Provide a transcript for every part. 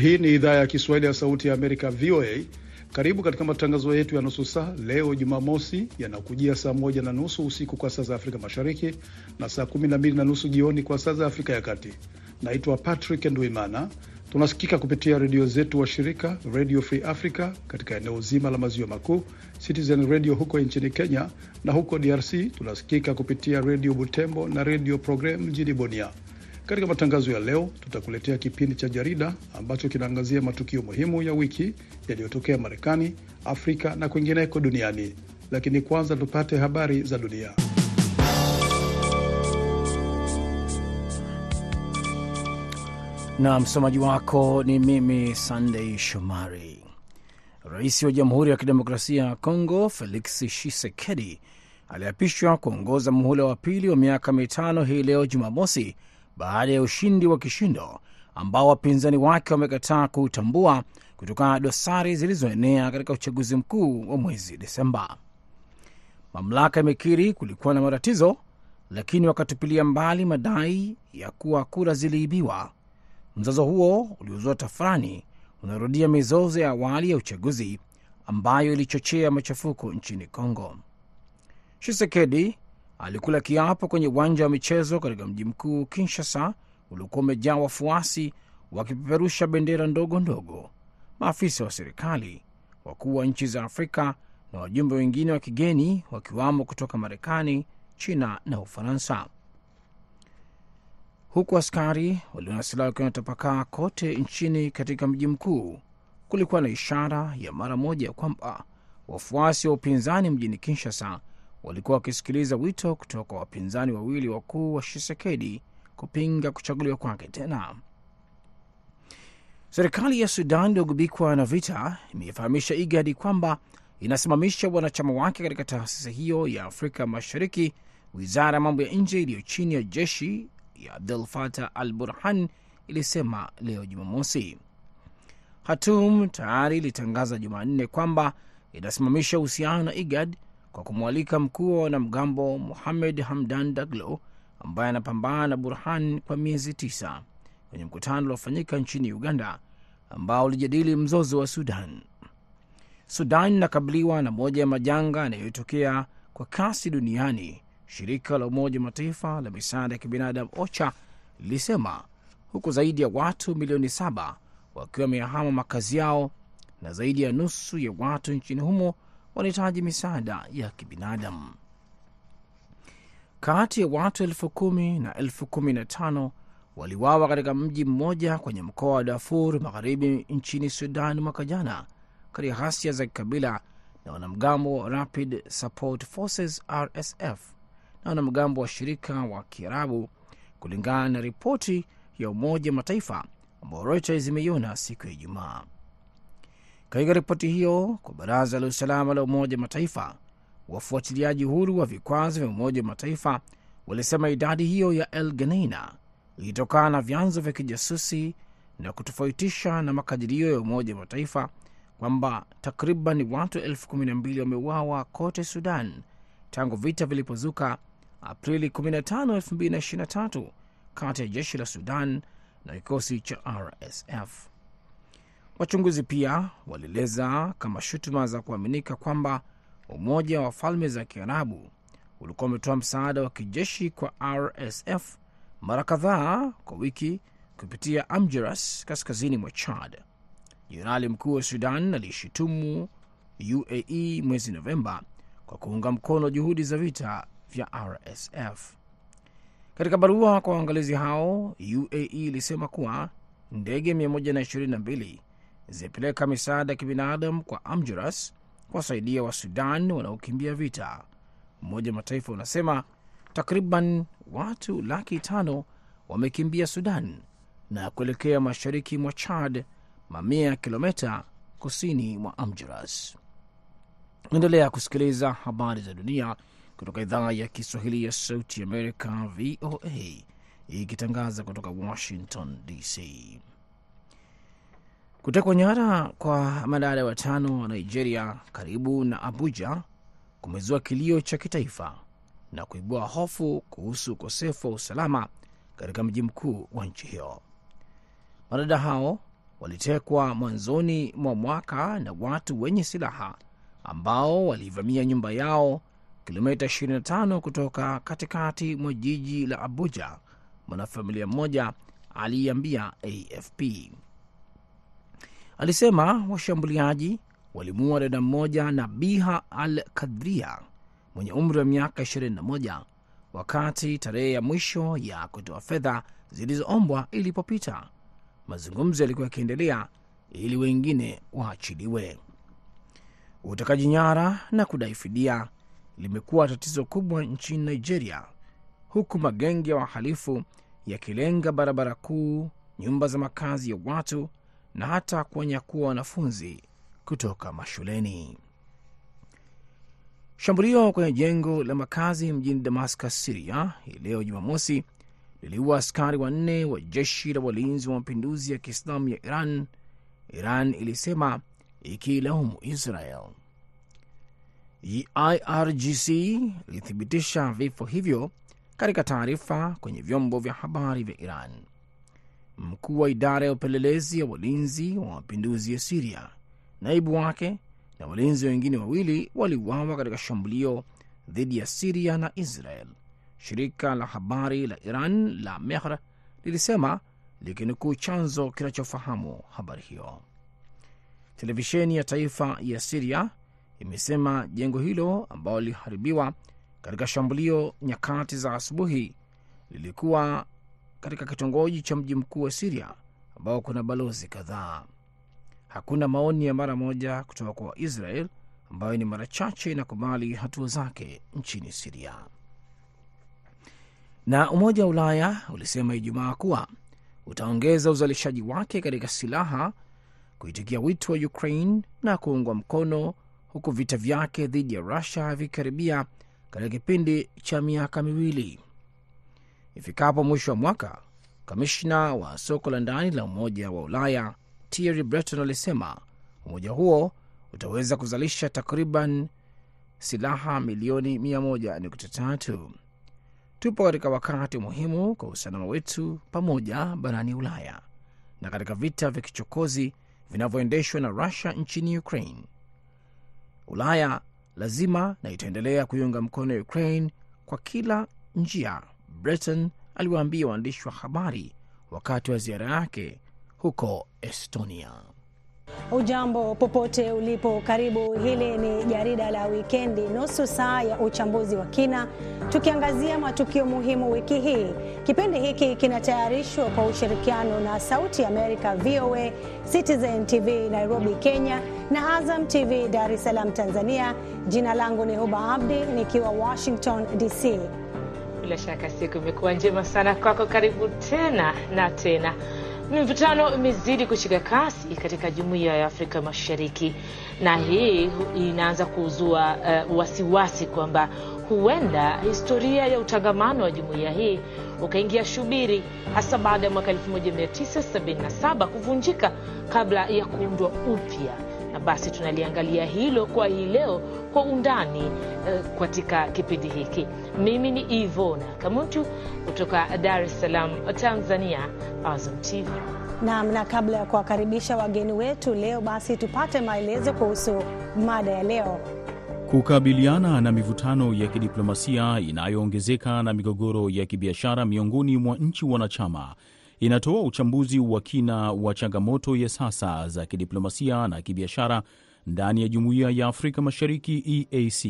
Hii ni idhaa ya Kiswahili ya Sauti ya Amerika, VOA. Karibu katika matangazo yetu ya nusu saa leo Jumamosi, yanakujia saa moja na nusu usiku kwa saa za Afrika Mashariki na saa kumi na mbili na nusu jioni kwa saa za Afrika ya Kati. Naitwa Patrick Ndwimana. Tunasikika kupitia redio zetu wa shirika Radio Free Africa katika eneo zima la maziwa makuu, Citizen Radio huko nchini Kenya, na huko DRC tunasikika kupitia redio Butembo na redio Program mjini Bunia. Katika matangazo ya leo tutakuletea kipindi cha jarida ambacho kinaangazia matukio muhimu ya wiki yaliyotokea Marekani, Afrika na kwingineko duniani. Lakini kwanza tupate habari za dunia. na msomaji wako ni mimi Sandei Shomari. Rais wa Jamhuri ya Kidemokrasia ya Kongo Felix Tshisekedi aliapishwa kuongoza muhula wa pili wa miaka mitano hii leo Jumamosi, baada ya ushindi wa kishindo ambao wapinzani wake wamekataa kuutambua kutokana na dosari zilizoenea katika uchaguzi mkuu wa mwezi Desemba. Mamlaka imekiri kulikuwa na matatizo, lakini wakatupilia mbali madai ya kuwa kura ziliibiwa. Mzozo huo uliozua tafurani unarudia mizozo ya awali ya uchaguzi ambayo ilichochea machafuko nchini Kongo. Shisekedi alikula kiapo kwenye uwanja wa michezo katika mji mkuu Kinshasa, uliokuwa umejaa wafuasi wakipeperusha bendera ndogo ndogo. Maafisa wa serikali, wakuu wa nchi za Afrika na wajumbe wengine wa kigeni wakiwamo kutoka Marekani, China na Ufaransa huku askari walio na silaha wakiwa wanatapakaa kote nchini katika mji mkuu. Kulikuwa na ishara ya mara moja kwamba wafuasi wa upinzani mjini Kinshasa walikuwa wakisikiliza wito kutoka kwa wapinzani wawili wakuu wa Shisekedi kupinga kuchaguliwa kwake tena. Serikali ya Sudan iliyogubikwa na vita imeifahamisha IGADI kwamba inasimamisha wanachama wake katika taasisi hiyo ya Afrika Mashariki. Wizara ya mambo ya nje iliyo chini ya jeshi ya Abdul Fatah al Burhan ilisema leo Jumamosi. Hatum tayari ilitangaza Jumanne kwamba inasimamisha uhusiano na IGAD kwa kumwalika mkuu wa wanamgambo Muhamed Hamdan Daglo ambaye anapambana na Burhan kwa miezi tisa kwenye mkutano uliofanyika nchini Uganda ambao ulijadili mzozo wa Sudan. Sudan inakabiliwa na moja ya majanga yanayotokea kwa kasi duniani Shirika la Umoja wa Mataifa la misaada ya kibinadamu OCHA lilisema huku zaidi ya watu milioni saba wakiwa wameyahama makazi yao na zaidi ya nusu ya watu nchini humo wanahitaji misaada ya kibinadamu. Kati ya watu elfu kumi na elfu kumi na tano waliwawa katika mji mmoja kwenye mkoa wa Darfur magharibi nchini Sudan mwaka jana katika ghasia za kikabila na wanamgambo wa Rapid Support Forces RSF na wanamgambo wa shirika wa Kiarabu, kulingana na ripoti ya Umoja Mataifa ambayo Reuters imeiona siku ya Ijumaa. Katika ripoti hiyo kwa Baraza la Usalama la Umoja Mataifa, wafuatiliaji huru wa vikwazo vya Umoja Mataifa walisema idadi hiyo ya El Geneina ilitokana na vyanzo vya kijasusi na kutofautisha na makadirio ya Umoja Mataifa kwamba takriban watu elfu kumi na mbili wameuawa kote Sudan tangu vita vilipozuka Aprili 15, 2023 kati ya jeshi la Sudan na kikosi cha RSF. Wachunguzi pia walieleza kama shutuma za kuaminika kwamba Umoja wa Falme za Kiarabu ulikuwa umetoa msaada wa kijeshi kwa RSF mara kadhaa kwa wiki kupitia Amjeras kaskazini mwa Chad. Jenerali mkuu wa Sudan aliishutumu UAE mwezi Novemba kwa kuunga mkono juhudi za vita vya RSF. Katika barua kwa waangalizi hao, UAE ilisema kuwa ndege 122 zimepeleka misaada ya kibinadamu kwa Amjuras kuwasaidia wa Sudan wanaokimbia vita. Umoja wa Mataifa unasema takriban watu laki tano wamekimbia Sudan na kuelekea mashariki mwa Chad, mamia ya kilometa kusini mwa Amjuras. Endelea kusikiliza habari za dunia kutoka idhaa ya Kiswahili ya Sauti Amerika, VOA, ikitangaza kutoka Washington DC. Kutekwa nyara kwa madada watano wa Nigeria karibu na Abuja kumezua kilio cha kitaifa na kuibua hofu kuhusu ukosefu wa usalama katika mji mkuu wa nchi hiyo. Madada hao walitekwa mwanzoni mwa mwaka na watu wenye silaha ambao walivamia nyumba yao kilomita 25 kutoka katikati mwa jiji la Abuja. Mwanafamilia mmoja aliiambia AFP alisema washambuliaji walimuua dada mmoja na Biha Al Kadria mwenye umri wa miaka 21 wakati tarehe ya mwisho ya kutoa fedha zilizoombwa ilipopita. Mazungumzo yalikuwa yakiendelea ili wengine waachiliwe. Utekaji nyara na kudai fidia limekuwa tatizo kubwa nchini Nigeria, huku magenge ya wahalifu yakilenga barabara kuu, nyumba za makazi ya watu na hata kuwanyakua wanafunzi kutoka mashuleni. Shambulio kwenye jengo la makazi mjini Damascus, Siria, hii leo Jumamosi liliua askari wanne wa jeshi la walinzi wa mapinduzi ya Kiislamu ya Iran, Iran ilisema ikiilaumu Israel. IRGC ilithibitisha vifo hivyo katika taarifa kwenye vyombo vya habari vya Iran. Mkuu wa idara ya upelelezi ya walinzi wa mapinduzi ya Siria, naibu wake na walinzi wengine wawili waliuawa katika shambulio dhidi ya Siria na Israel. Shirika la habari la Iran la Mehr lilisema likinukuu chanzo kinachofahamu habari hiyo. Televisheni ya taifa ya Siria imesema jengo hilo ambalo liliharibiwa katika shambulio nyakati za asubuhi lilikuwa katika kitongoji cha mji mkuu wa Siria ambao kuna balozi kadhaa. Hakuna maoni ya mara moja kutoka kwa Israel ambayo ni mara chache inakubali hatua zake nchini Siria. Na Umoja wa Ulaya ulisema Ijumaa kuwa utaongeza uzalishaji wake katika silaha kuitikia wito wa Ukraine na kuungwa mkono huku vita vyake dhidi ya Rusia vikikaribia katika kipindi cha miaka miwili. Ifikapo mwisho wa mwaka, kamishna wa soko la ndani la Umoja wa Ulaya Thierry Breton alisema umoja huo utaweza kuzalisha takriban silaha milioni 100.3. Tupo katika wakati muhimu kwa usalama wetu pamoja barani Ulaya na katika vita vya kichokozi vinavyoendeshwa na Rusia nchini Ukraine. Ulaya lazima na itaendelea kuiunga mkono Ukraine kwa kila njia, Breton aliwaambia waandishi wa habari wakati wa ziara yake huko Estonia. Ujambo popote ulipo, karibu. Hili ni jarida la wikendi, nusu saa ya uchambuzi wa kina, tukiangazia matukio muhimu wiki hii. Kipindi hiki kinatayarishwa kwa ushirikiano na Sauti Amerika, VOA, Citizen TV Nairobi, Kenya, na Azam TV Dar es Salaam, Tanzania. Jina langu ni Huba Abdi nikiwa Washington DC. Bila shaka siku imekuwa njema sana kwako. Karibu tena na tena. Mivutano imezidi kushika kasi katika jumuiya ya Afrika Mashariki, na hii inaanza kuzua uh, wasiwasi kwamba huenda historia ya utangamano wa jumuiya hii ukaingia shubiri, hasa baada ya mwaka 1977 kuvunjika kabla ya kuundwa upya. Na basi tunaliangalia hilo kwa hii leo kwa undani uh, katika kipindi hiki. Mimi ni Ivona Kamuntu kutoka Dar es Salaam, Tanzania, Azam TV. Naam, na kabla ya kuwakaribisha wageni wetu leo, basi tupate maelezo kuhusu mada ya leo. Kukabiliana na mivutano ya kidiplomasia inayoongezeka na migogoro ya kibiashara miongoni mwa nchi wanachama inatoa uchambuzi wa kina wa changamoto ya sasa za kidiplomasia na kibiashara ndani ya Jumuiya ya Afrika Mashariki EAC.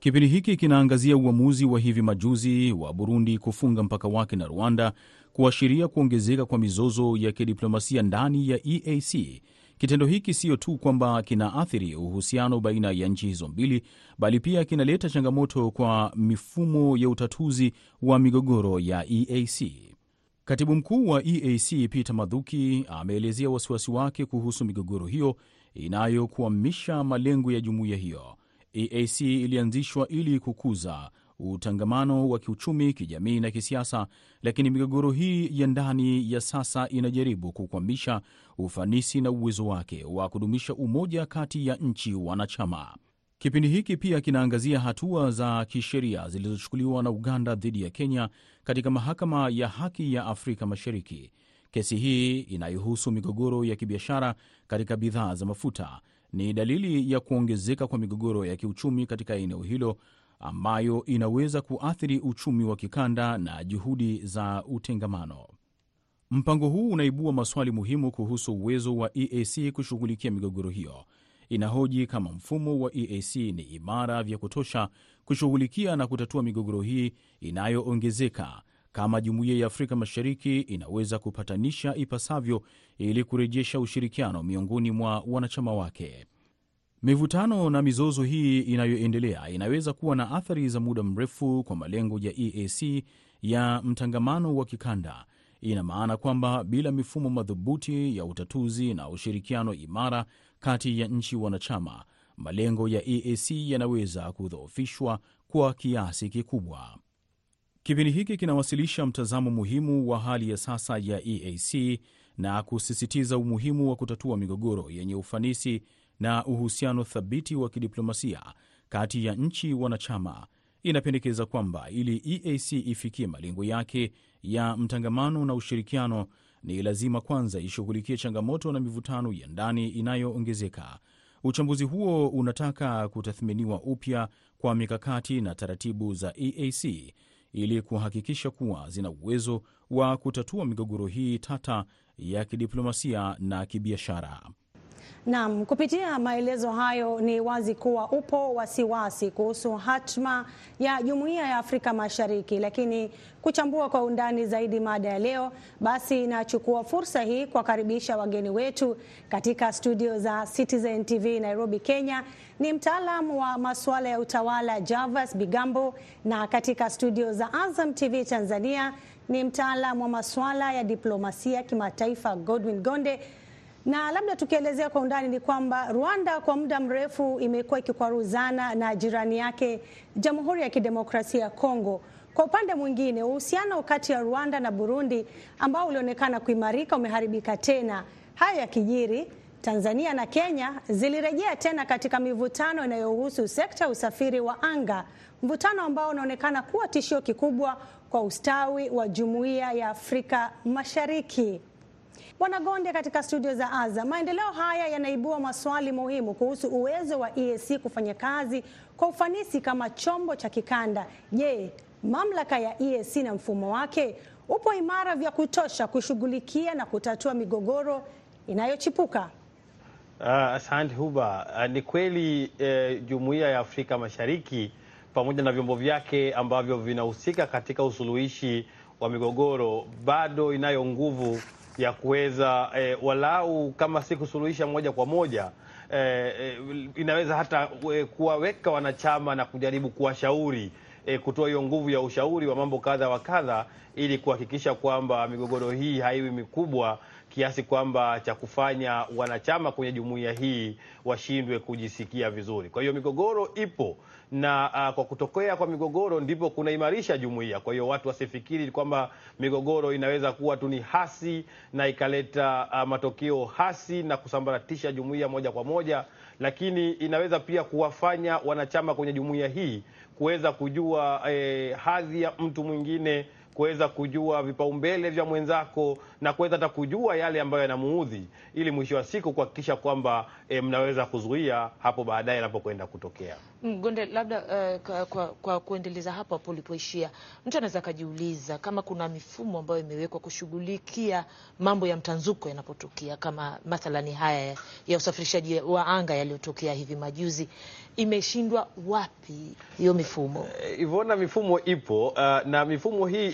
Kipindi hiki kinaangazia uamuzi wa hivi majuzi wa Burundi kufunga mpaka wake na Rwanda, kuashiria kuongezeka kwa mizozo ya kidiplomasia ndani ya EAC. Kitendo hiki siyo tu kwamba kinaathiri uhusiano baina ya nchi hizo mbili, bali pia kinaleta changamoto kwa mifumo ya utatuzi wa migogoro ya EAC. Katibu mkuu wa EAC Peter Mathuki ameelezea wasiwasi wake kuhusu migogoro hiyo inayokwamisha malengo ya jumuiya hiyo. EAC ilianzishwa ili kukuza utangamano wa kiuchumi, kijamii na kisiasa, lakini migogoro hii ya ndani ya sasa inajaribu kukwamisha ufanisi na uwezo wake wa kudumisha umoja kati ya nchi wanachama. Kipindi hiki pia kinaangazia hatua za kisheria zilizochukuliwa na Uganda dhidi ya Kenya katika mahakama ya haki ya Afrika Mashariki. Kesi hii inayohusu migogoro ya kibiashara katika bidhaa za mafuta ni dalili ya kuongezeka kwa migogoro ya kiuchumi katika eneo hilo ambayo inaweza kuathiri uchumi wa kikanda na juhudi za utengamano. Mpango huu unaibua maswali muhimu kuhusu uwezo wa EAC kushughulikia migogoro hiyo. Inahoji kama mfumo wa EAC ni imara vya kutosha kushughulikia na kutatua migogoro hii inayoongezeka, kama Jumuiya ya Afrika Mashariki inaweza kupatanisha ipasavyo ili kurejesha ushirikiano miongoni mwa wanachama wake. Mivutano na mizozo hii inayoendelea inaweza kuwa na athari za muda mrefu kwa malengo ya EAC ya mtangamano wa kikanda. Ina maana kwamba bila mifumo madhubuti ya utatuzi na ushirikiano imara kati ya nchi wanachama, malengo ya EAC yanaweza kudhoofishwa kwa kiasi kikubwa. Kipindi hiki kinawasilisha mtazamo muhimu wa hali ya sasa ya EAC na kusisitiza umuhimu wa kutatua migogoro yenye ufanisi na uhusiano thabiti wa kidiplomasia kati ya nchi wanachama. Inapendekeza kwamba ili EAC ifikie malengo yake ya mtangamano na ushirikiano, ni lazima kwanza ishughulikie changamoto na mivutano ya ndani inayoongezeka. Uchambuzi huo unataka kutathminiwa upya kwa mikakati na taratibu za EAC ili kuhakikisha kuwa zina uwezo wa kutatua migogoro hii tata ya kidiplomasia na kibiashara. Naam, kupitia maelezo hayo ni wazi kuwa upo wasiwasi kuhusu hatma ya Jumuiya ya Afrika Mashariki, lakini kuchambua kwa undani zaidi mada ya leo, basi nachukua fursa hii kuwakaribisha wageni wetu katika studio za Citizen TV Nairobi, Kenya. Ni mtaalamu wa masuala ya utawala Javas Bigambo, na katika studio za Azam TV Tanzania ni mtaalamu wa masuala ya diplomasia kimataifa Godwin Gonde na labda tukielezea kwa undani ni kwamba Rwanda kwa muda mrefu imekuwa ikikwaruzana na jirani yake Jamhuri ya Kidemokrasia ya Kongo. Kwa upande mwingine, uhusiano kati ya Rwanda na Burundi ambao ulionekana kuimarika umeharibika tena. Haya yakijiri, Tanzania na Kenya zilirejea tena katika mivutano inayohusu sekta ya usafiri wa anga, mvutano ambao unaonekana kuwa tishio kikubwa kwa ustawi wa Jumuiya ya Afrika Mashariki. Bwana Gonde, katika studio za Azam, maendeleo haya yanaibua maswali muhimu kuhusu uwezo wa EAC kufanya kazi kwa ufanisi kama chombo cha kikanda. Je, mamlaka ya EAC na mfumo wake upo imara vya kutosha kushughulikia na kutatua migogoro inayochipuka? Uh, asante Huba. Uh, ni kweli eh, Jumuiya ya Afrika Mashariki pamoja na vyombo vyake ambavyo vinahusika katika usuluhishi wa migogoro bado inayo nguvu ya kuweza eh, walau kama si kusuluhisha moja kwa moja eh, inaweza hata eh, kuwaweka wanachama na kujaribu kuwashauri eh, kutoa hiyo nguvu ya ushauri wa mambo kadha wa kadha ili kuhakikisha kwamba migogoro hii haiwi mikubwa kiasi kwamba cha kufanya wanachama kwenye jumuiya hii washindwe kujisikia vizuri. Kwa hiyo migogoro ipo na uh, kwa kutokea kwa migogoro ndipo kunaimarisha jumuiya. Kwa hiyo watu wasifikiri kwamba migogoro inaweza kuwa tu ni hasi na ikaleta uh, matokeo hasi na kusambaratisha jumuiya moja kwa moja, lakini inaweza pia kuwafanya wanachama kwenye jumuiya hii kuweza kujua eh, hadhi ya mtu mwingine kuweza kujua vipaumbele vya mwenzako na kuweza hata kujua yale ambayo yanamuudhi, ili mwisho wa siku kuhakikisha kwamba e, mnaweza kuzuia hapo baadaye inapokwenda kutokea. Mgonde, labda uh, kwa, kwa, kwa kuendeleza hapo hapo ulipoishia, mtu anaweza akajiuliza kama kuna mifumo ambayo imewekwa kushughulikia mambo ya mtanzuko yanapotokea, kama mathalani haya ya usafirishaji wa anga yaliyotokea hivi majuzi, imeshindwa wapi hiyo mifumo? Ivona, mifumo ipo uh, na mifumo hii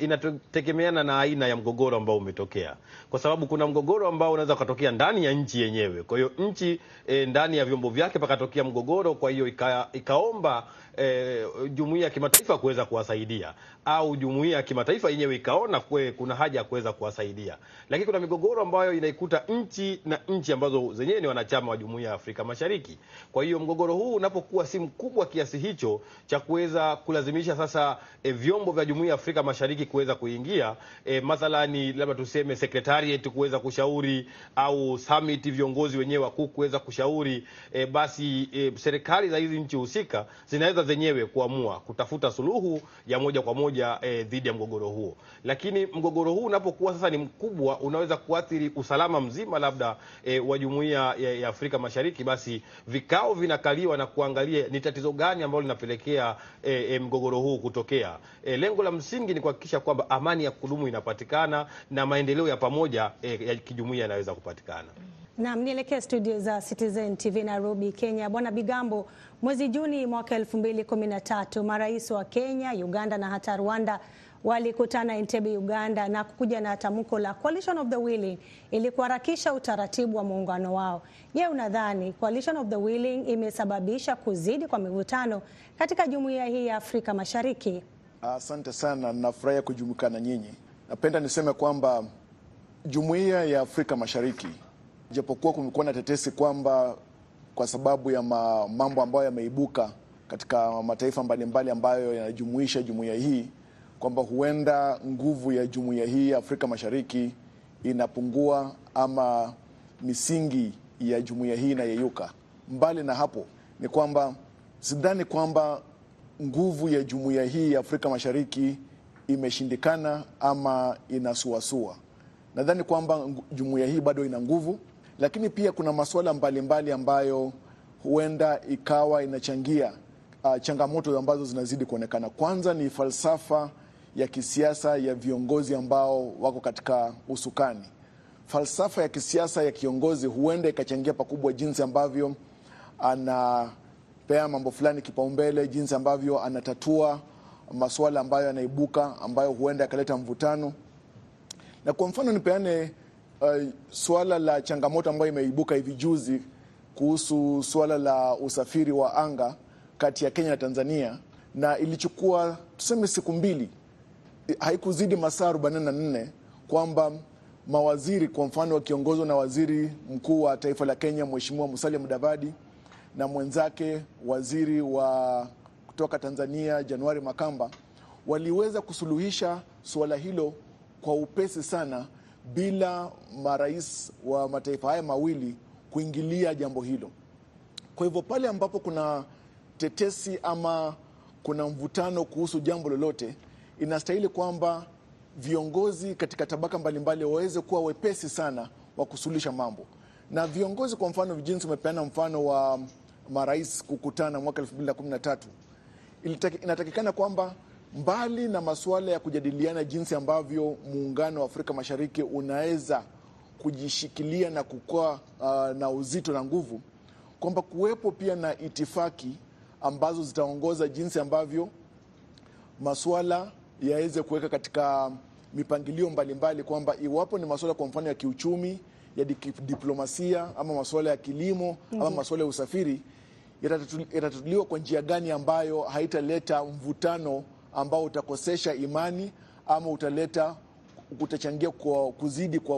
inategemeana na aina ya mgogoro ambao umetokea, kwa sababu kuna mgogoro ambao unaweza ukatokea ndani ya nchi yenyewe. Kwa hiyo nchi e, ndani ya vyombo vyake pakatokea mgogoro, kwa hiyo ika, ikaomba e, jumuiya ya kimataifa kuweza kuwasaidia au jumuiya ya kimataifa yenyewe ikaona kwe, kuna haja ya kuweza kuwasaidia. Lakini kuna migogoro ambayo inaikuta nchi na nchi ambazo zenyewe ni wanachama wa jumuiya ya Afrika Mashariki. Kwa hiyo mgogoro huu unapokuwa si mkubwa kiasi hicho cha kuweza kulazimisha sasa eh, vyombo vya jumuiya ya Afrika Mashariki Mashariki kuweza kuingia eh, mathalani labda tuseme secretariat kuweza kushauri au summit viongozi wenyewe wakuu kuweza kushauri eh, basi eh, serikali za hizi nchi husika zinaweza zenyewe kuamua kutafuta suluhu ya moja kwa moja e, dhidi ya mgogoro huo. Lakini mgogoro huu unapokuwa sasa ni mkubwa, unaweza kuathiri usalama mzima labda e, wa jumuiya ya, ya Afrika Mashariki, basi vikao vinakaliwa na kuangalia ni tatizo gani ambalo linapelekea e, e, mgogoro huu kutokea. E, lengo la msingi ni kuhakikisha kwamba amani ya kudumu inapatikana na maendeleo ya pamoja e, ya kijumuiya yanaweza kupatikana. Naam, nielekee studio za Citizen TV Nairobi, Kenya. Bwana Bigambo, mwezi Juni mwaka 2013 marais wa Kenya, Uganda na hata Rwanda walikutana Entebbe, Uganda na kukuja na tamko la Coalition of the Willing ili kuharakisha utaratibu wa muungano wao. Je, unadhani Coalition of the Willing imesababisha kuzidi kwa mivutano katika jumuiya hii ya Afrika Mashariki? Asante sana, nafurahia kujumuika na nyinyi. Napenda niseme kwamba jumuiya ya Afrika Mashariki, japokuwa kumekuwa na tetesi kwamba kwa sababu ya ma, mambo ambayo yameibuka katika mataifa mbalimbali ambayo yanajumuisha jumuiya hii kwamba huenda nguvu ya jumuiya hii ya Afrika Mashariki inapungua ama misingi ya jumuiya hii inayeyuka. Mbali na hapo, ni kwamba sidhani kwamba nguvu ya jumuiya hii ya Afrika Mashariki imeshindikana ama inasuasua. Nadhani kwamba jumuiya hii bado ina nguvu, lakini pia kuna masuala mbalimbali ambayo huenda ikawa inachangia uh, changamoto ambazo zinazidi kuonekana. Kwanza ni falsafa ya kisiasa ya viongozi ambao wako katika usukani. Falsafa ya kisiasa ya kiongozi huenda ikachangia pakubwa jinsi ambavyo anapea mambo fulani kipaumbele, jinsi ambavyo anatatua masuala ambayo yanaibuka, ambayo huenda yakaleta mvutano. Na kwa mfano nipeane uh, suala la changamoto ambayo imeibuka hivi juzi kuhusu suala la usafiri wa anga kati ya Kenya na Tanzania, na ilichukua tuseme siku mbili haikuzidi masaa 44 kwamba mawaziri kwa mfano wakiongozwa na waziri mkuu wa taifa la Kenya Mheshimiwa Musalia Mudavadi na mwenzake waziri wa kutoka Tanzania Januari Makamba waliweza kusuluhisha suala hilo kwa upesi sana bila marais wa mataifa haya mawili kuingilia jambo hilo. Kwa hivyo pale ambapo kuna tetesi ama kuna mvutano kuhusu jambo lolote inastahili kwamba viongozi katika tabaka mbalimbali waweze kuwa wepesi sana wa kusuluhisha mambo, na viongozi kwa mfano, jinsi umepeana mfano wa marais kukutana mwaka 2013 inatakikana kwamba mbali na masuala ya kujadiliana jinsi ambavyo muungano wa Afrika Mashariki unaweza kujishikilia na kukua uh, na uzito na nguvu, kwamba kuwepo pia na itifaki ambazo zitaongoza jinsi ambavyo masuala yaweze kuweka katika mipangilio mbalimbali, kwamba iwapo ni masuala kwa mfano ya kiuchumi, ya diplomasia ama masuala ya kilimo ama masuala ya usafiri yatatatuliwa kwa njia gani ambayo haitaleta mvutano ambao utakosesha imani ama utaleta utachangia kwa kuzidi kwa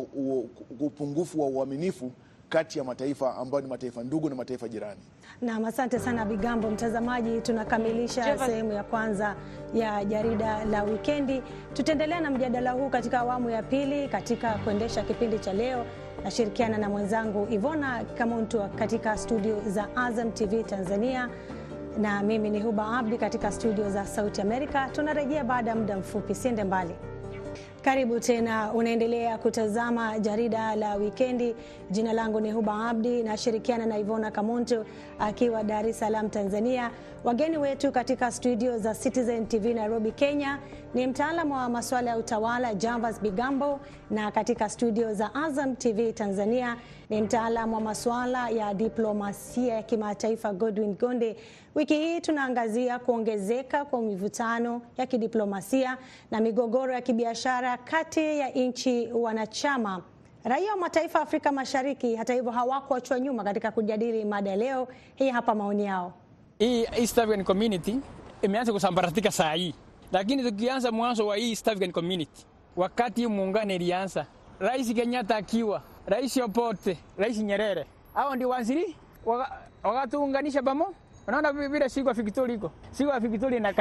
upungufu wa uaminifu kati ya mataifa ambayo ni mataifa ndugu na mataifa jirani. Naam, asante sana Bigambo. Mtazamaji, tunakamilisha sehemu ya kwanza ya jarida la wikendi. Tutaendelea na mjadala huu katika awamu ya pili. Katika kuendesha kipindi cha leo nashirikiana na mwenzangu Ivona Kamuntu katika studio za Azam TV Tanzania, na mimi ni Huba Abdi katika studio za Sauti Amerika. Tunarejea baada ya muda mfupi, siende mbali. Karibu tena, unaendelea kutazama jarida la wikendi. Jina langu ni Huba Abdi, nashirikiana na Ivona Kamonto akiwa Dar es Salaam, Tanzania. Wageni wetu katika studio za Citizen TV Nairobi, Kenya ni mtaalamu wa masuala ya utawala Javas Bigambo, na katika studio za Azam TV Tanzania ni mtaalamu wa masuala ya diplomasia ya kimataifa Godwin Gonde. Wiki hii tunaangazia kuongezeka kwa mivutano ya kidiplomasia na migogoro ya kibiashara kati ya nchi wanachama. Raia wa mataifa ya Afrika Mashariki, hata hivyo, hawakuachwa nyuma katika kujadili mada leo hii. Hapa maoni yao. Hii East African Community imeanza kusambaratika saa hii, lakini tukianza mwanzo wa hii East African Community, wakati muungano ilianza, Rais Kenyatta akiwa Rais Obote, Rais Nyerere, hao ndio waziri wakatuunganisha pamoja. Unaona vile siku ya Victoria iko siku ya Victoria na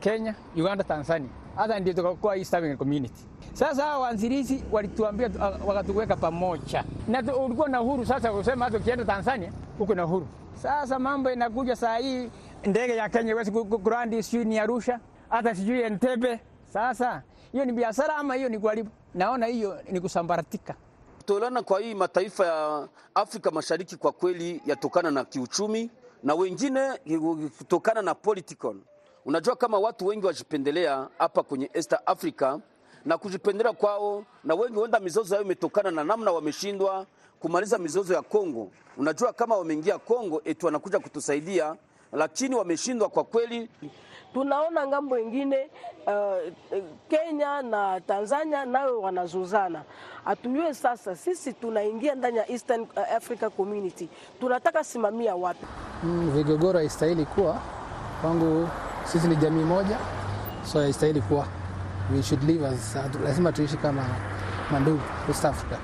Kenya, Uganda, Tanzania. Hata ndio tukakuwa East African Community. Sasa hao waanzilishi walituambia, wakatuweka pamoja na ulikuwa na uhuru sasa kusema hata ukienda Tanzania uko na uhuru. Sasa mambo inakuja saa hii, ndege ya Kenya iwezi kurandi, sijui ni Arusha, hata sijui Entebbe. Sasa hiyo ni biashara ama hiyo ni kuharibu? Naona hiyo ni kusambaratika. Kutoelewana kwa hii mataifa ya Afrika Mashariki kwa kweli yatokana na kiuchumi na wengine kutokana na political. Unajua, kama watu wengi wajipendelea hapa kwenye East Africa na kujipendelea kwao, na wengi huenda mizozo yao imetokana na namna wameshindwa kumaliza mizozo ya Kongo. Unajua, kama wameingia Kongo eti wanakuja kutusaidia, lakini wameshindwa kwa kweli. Tunaona ng'ambo ingine uh, Kenya na Tanzania nayo wanazuzana. Hatujue sasa sisi tunaingia ndani ya Eastern Africa Community, tunataka simamia wapi? Mm, vigogoro haistahili kuwa kwangu. Sisi ni jamii moja, so haistahili kuwa, we should live as, lazima tuishi kama mandugu East Africa.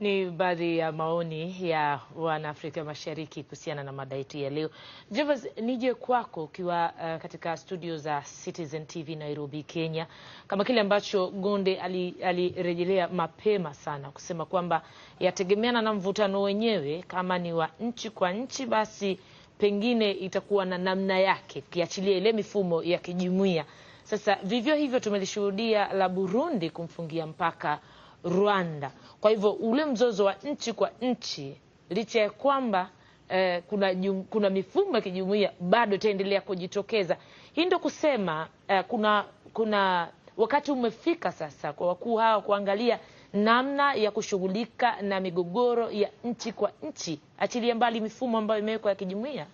Ni baadhi ya maoni ya wanaafrika Mashariki kuhusiana na mada yetu ya leo. Javas, nije kwako ukiwa uh, katika studio za Citizen TV Nairobi, Kenya, kama kile ambacho Gonde alirejelea ali mapema sana kusema kwamba yategemeana na mvutano wenyewe, kama ni wa nchi kwa nchi, basi pengine itakuwa na namna yake, kiachilia ile mifumo ya kijumuiya. Sasa vivyo hivyo tumelishuhudia la Burundi kumfungia mpaka Rwanda. Kwa hivyo ule mzozo wa nchi kwa nchi, licha ya kwamba eh, kuna, jum, kuna mifumo ya kijumuiya bado itaendelea kujitokeza. Hii ndio kusema eh, kuna, kuna wakati umefika sasa kwa wakuu hawa kuangalia namna ya kushughulika na migogoro ya nchi kwa nchi, achilia mbali mifumo ambayo imewekwa ya kijumuiya.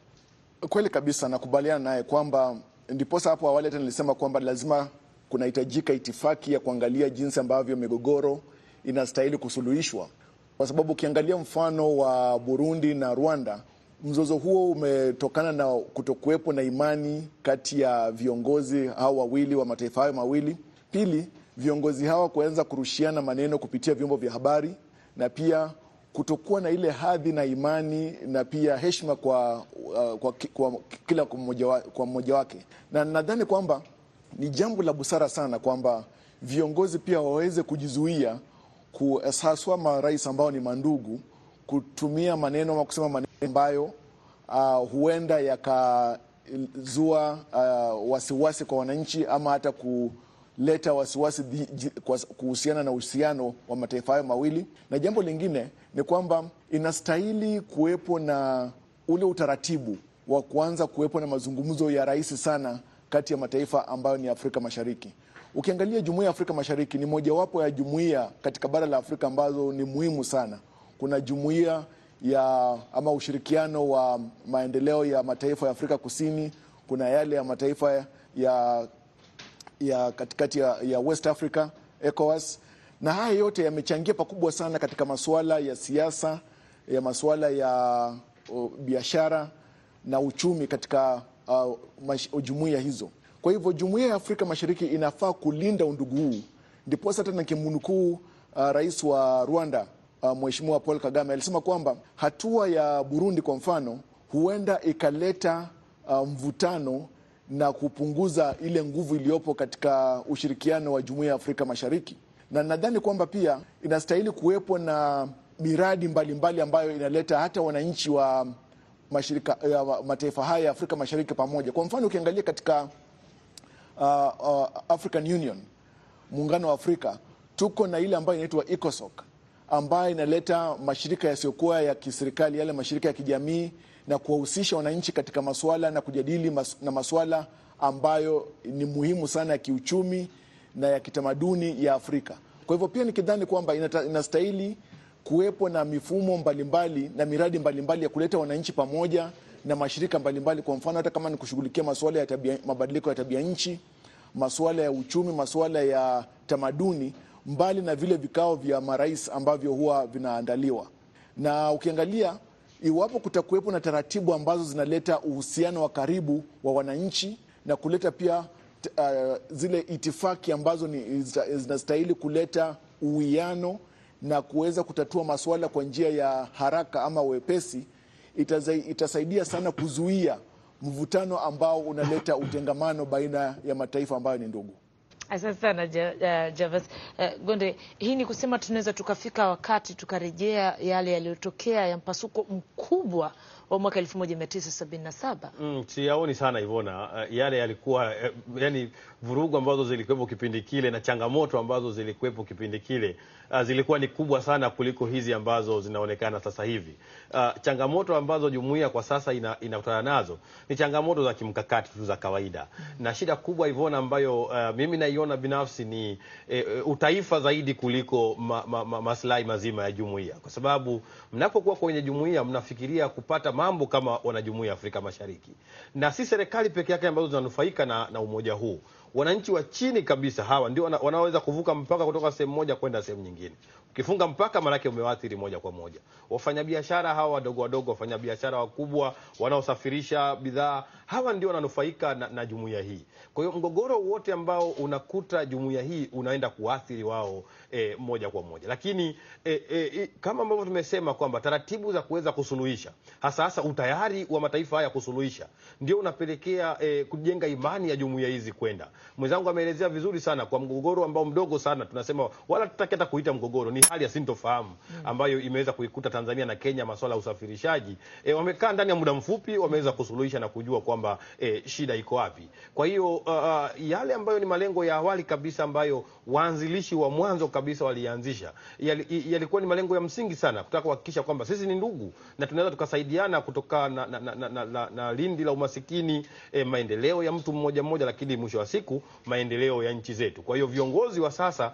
Kweli kabisa, nakubaliana naye kwamba ndiposa hapo awali hata nilisema kwamba lazima kunahitajika itifaki ya kuangalia jinsi ambavyo migogoro inastahili kusuluhishwa, kwa sababu ukiangalia mfano wa Burundi na Rwanda, mzozo huo umetokana na kutokuwepo na imani kati ya viongozi hao wawili wa mataifa hayo mawili. Pili, viongozi hawa kuanza kurushiana maneno kupitia vyombo vya habari, na pia kutokuwa na ile hadhi na imani na pia heshima kwa, uh, kwa, kwa kila kwa mmoja wake, na nadhani kwamba ni jambo la busara sana kwamba viongozi pia waweze kujizuia kuhaswa marais ambao ni mandugu kutumia maneno ama kusema maneno ambayo uh, huenda yakazua uh, wasiwasi kwa wananchi ama hata kuleta wasiwasi kuhusiana na uhusiano wa mataifa hayo mawili. Na jambo lingine ni kwamba inastahili kuwepo na ule utaratibu wa kuanza kuwepo na mazungumzo ya rahisi sana kati ya mataifa ambayo ni Afrika Mashariki. Ukiangalia jumuiya ya Afrika Mashariki ni mojawapo ya jumuiya katika bara la Afrika ambazo ni muhimu sana. Kuna jumuiya ya ama ushirikiano wa maendeleo ya mataifa ya Afrika Kusini, kuna yale ya mataifa ya, ya katikati ya, ya West Africa ECOWAS, na haya yote yamechangia pakubwa sana katika masuala ya siasa, ya masuala ya biashara na uchumi katika uh, jumuiya hizo. Kwa hivyo jumuiya ya Afrika Mashariki inafaa kulinda undugu huu, ndiposa hata nikimnukuu uh, rais wa Rwanda uh, Mheshimiwa Paul Kagame alisema kwamba hatua ya Burundi kwa mfano huenda ikaleta uh, mvutano na kupunguza ile nguvu iliyopo katika ushirikiano wa jumuiya ya Afrika Mashariki, na nadhani kwamba pia inastahili kuwepo na miradi mbalimbali mbali ambayo inaleta hata wananchi wa mashirika ya mataifa haya ya Afrika Mashariki pamoja. Kwa mfano ukiangalia katika uh, uh, African Union, muungano wa Afrika, tuko na ile ambayo inaitwa ECOSOC ambayo inaleta mashirika yasiyokuwa ya kiserikali, yale mashirika ya kijamii na kuwahusisha wananchi katika masuala na kujadili mas, na masuala ambayo ni muhimu sana ya kiuchumi na ya kitamaduni ya Afrika. Kwa hivyo pia nikidhani kwamba inastahili kuwepo na mifumo mbalimbali mbali, na miradi mbalimbali mbali ya kuleta wananchi pamoja na mashirika mbalimbali mbali. Kwa mfano hata kama ni kushughulikia masuala ya tabia, mabadiliko ya tabia nchi, masuala ya uchumi, masuala ya tamaduni, mbali na vile vikao vya marais ambavyo huwa vinaandaliwa. Na ukiangalia iwapo kutakuwepo na taratibu ambazo zinaleta uhusiano wa karibu wa wananchi na kuleta pia uh, zile itifaki ambazo zinastahili kuleta uwiano na kuweza kutatua masuala kwa njia ya haraka ama wepesi, itasaidia sana kuzuia mvutano ambao unaleta utengamano baina ya mataifa ambayo ni ndugu. Asante sana ja, ja, Javas. Uh, Gonde, hii ni kusema tunaweza tukafika wakati tukarejea yale yaliyotokea ya mpasuko mkubwa wa mwaka 1977. Mm, siyaoni sana Ivona. Uh, yale yalikuwa uh, yani vurugu ambazo zilikuwepo kipindi kile na changamoto ambazo zilikuwepo kipindi kile uh, zilikuwa ni kubwa sana kuliko hizi ambazo zinaonekana sasa hivi. Uh, changamoto ambazo jumuiya kwa sasa ina, inakutana nazo ni changamoto za kimkakati tu za kawaida. Na shida kubwa Ivona ambayo uh, mimi naiona binafsi ni eh, utaifa zaidi kuliko ma, ma, ma, maslahi mazima ya jumuiya, kwa sababu mnapokuwa kwenye jumuiya mnafikiria kupata mambo kama wanajumuiya Afrika Mashariki, na si serikali peke yake ambazo zinanufaika na, na umoja huu wananchi wa chini kabisa hawa ndio wana, wanaweza kuvuka mpaka kutoka sehemu moja kwenda sehemu nyingine. Ukifunga mpaka, maanake umewaathiri moja kwa moja. Wafanyabiashara hawa wadogo wadogo, wafanyabiashara wakubwa wanaosafirisha bidhaa, hawa ndio wananufaika na, na jumuiya hii. Kwa hiyo mgogoro wote ambao unakuta jumuiya hii unaenda kuathiri wao e, moja kwa moja, lakini e, e, kama ambavyo tumesema kwamba taratibu za kuweza kusuluhisha hasa hasa utayari wa mataifa haya kusuluhisha ndio unapelekea e, kujenga imani ya jumuiya hizi kwenda. Mwenzangu ameelezea vizuri sana kwa mgogoro ambao mdogo sana, tunasema wala tutaki hata kuita mgogoro, ni hali ya sintofahamu ambayo imeweza kuikuta Tanzania na Kenya, masuala ya usafirishaji. E, wamekaa ndani ya muda mfupi wameweza kusuluhisha na kujua kwamba e, shida iko wapi. Kwa hiyo uh, yale ambayo ni malengo ya awali kabisa ambayo waanzilishi wa mwanzo kabisa walianzisha yalikuwa ni malengo ya msingi sana, kutaka kuhakikisha kwamba sisi ni ndugu na tunaweza tukasaidiana kutoka na, na, na, na, na, na, lindi la umasikini e, maendeleo ya mtu mmoja mmoja, lakini mwisho wa siku maendeleo ya nchi zetu. Kwa hiyo viongozi wa sasa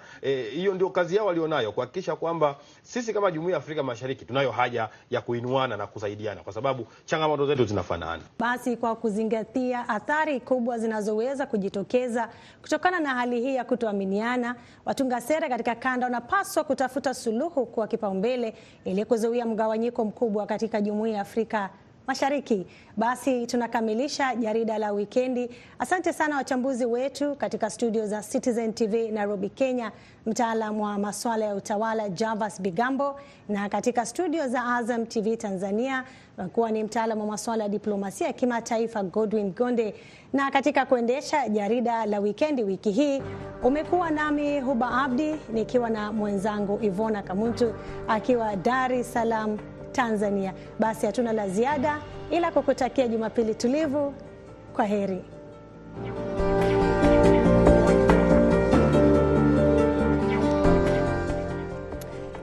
hiyo e, ndio kazi yao walionayo, kuhakikisha kwamba sisi kama Jumuiya ya Afrika Mashariki tunayo haja ya kuinuana na kusaidiana, kwa sababu changamoto zetu zinafanana. Basi kwa kuzingatia athari kubwa zinazoweza kujitokeza kutokana na hali hii ya kutoaminiana, watunga sera katika kanda wanapaswa kutafuta suluhu kwa kipaumbele ili kuzuia mgawanyiko mkubwa katika Jumuiya ya Afrika Mashariki. Basi tunakamilisha jarida la wikendi. Asante sana wachambuzi wetu katika studio za Citizen TV Nairobi, Kenya, mtaalamu wa masuala ya utawala Javas Bigambo, na katika studio za Azam TV Tanzania kuwa ni mtaalamu wa masuala ya diplomasia ya kimataifa Godwin Gonde, na katika kuendesha jarida la wikendi wiki hii umekuwa nami Huba Abdi nikiwa na mwenzangu Ivona Kamuntu akiwa Dar es Salaam Tanzania. Basi hatuna la ziada ila kukutakia Jumapili tulivu. Kwa heri.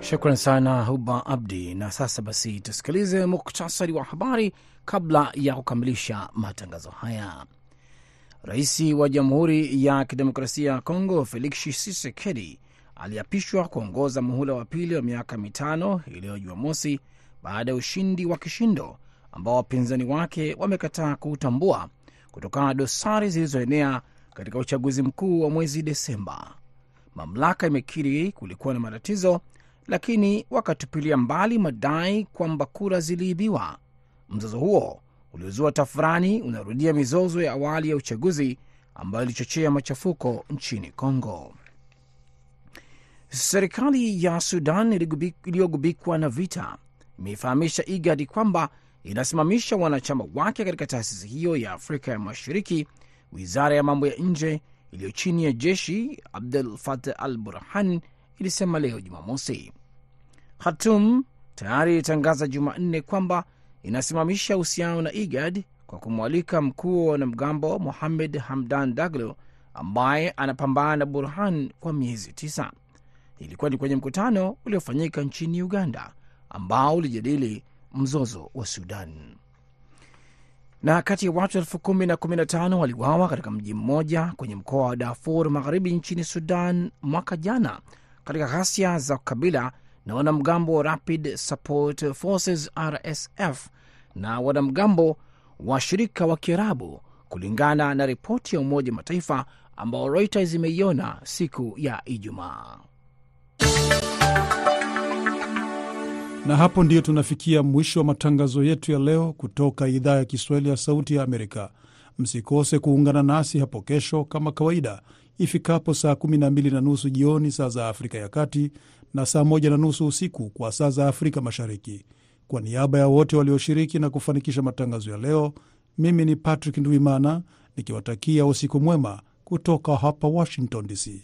Shukran sana Huba Abdi. Na sasa basi tusikilize muktasari wa habari kabla ya kukamilisha matangazo haya. Rais wa Jamhuri ya Kidemokrasia ya Kongo Felix Tshisekedi aliapishwa kuongoza muhula wa pili wa miaka mitano iliyo Jumamosi baada ya ushindi wa kishindo ambao wapinzani wake wamekataa kuutambua kutokana na dosari zilizoenea katika uchaguzi mkuu wa mwezi Desemba. Mamlaka imekiri kulikuwa na matatizo, lakini wakatupilia mbali madai kwamba kura ziliibiwa. Mzozo huo uliozua tafurani unarudia mizozo ya awali ya uchaguzi ambayo ilichochea machafuko nchini Kongo. Serikali ya Sudan iliyogubikwa na vita imeifahamisha IGAD kwamba inasimamisha wanachama wake katika taasisi hiyo ya Afrika ya Mashariki. Wizara ya mambo ya nje iliyo chini ya jeshi Abdul Fatah al Burhan ilisema leo Jumamosi. Khartoum tayari ilitangaza Jumanne kwamba inasimamisha uhusiano na IGAD kwa kumwalika mkuu wa wanamgambo Mohamed Hamdan Daglo ambaye anapambana na Burhan kwa miezi tisa. Ilikuwa ni kwenye mkutano uliofanyika nchini Uganda ambao ulijadili mzozo wa Sudan. Na kati ya watu elfu kumi na kumi na tano waliuawa katika mji mmoja kwenye mkoa wa Darfur magharibi nchini Sudan mwaka jana katika ghasia za kabila na wanamgambo wa Rapid Support Forces RSF na wanamgambo wa shirika wa Kiarabu, kulingana na ripoti ya Umoja Mataifa ambao Reuters imeiona siku ya Ijumaa. Na hapo ndiyo tunafikia mwisho wa matangazo yetu ya leo kutoka idhaa ya Kiswahili ya Sauti ya Amerika. Msikose kuungana nasi hapo kesho kama kawaida ifikapo saa 12 na nusu jioni saa za Afrika ya Kati na saa 1 na nusu usiku kwa saa za Afrika Mashariki. Kwa niaba ya wote walioshiriki na kufanikisha matangazo ya leo, mimi ni Patrick Ndwimana nikiwatakia usiku mwema kutoka hapa Washington DC.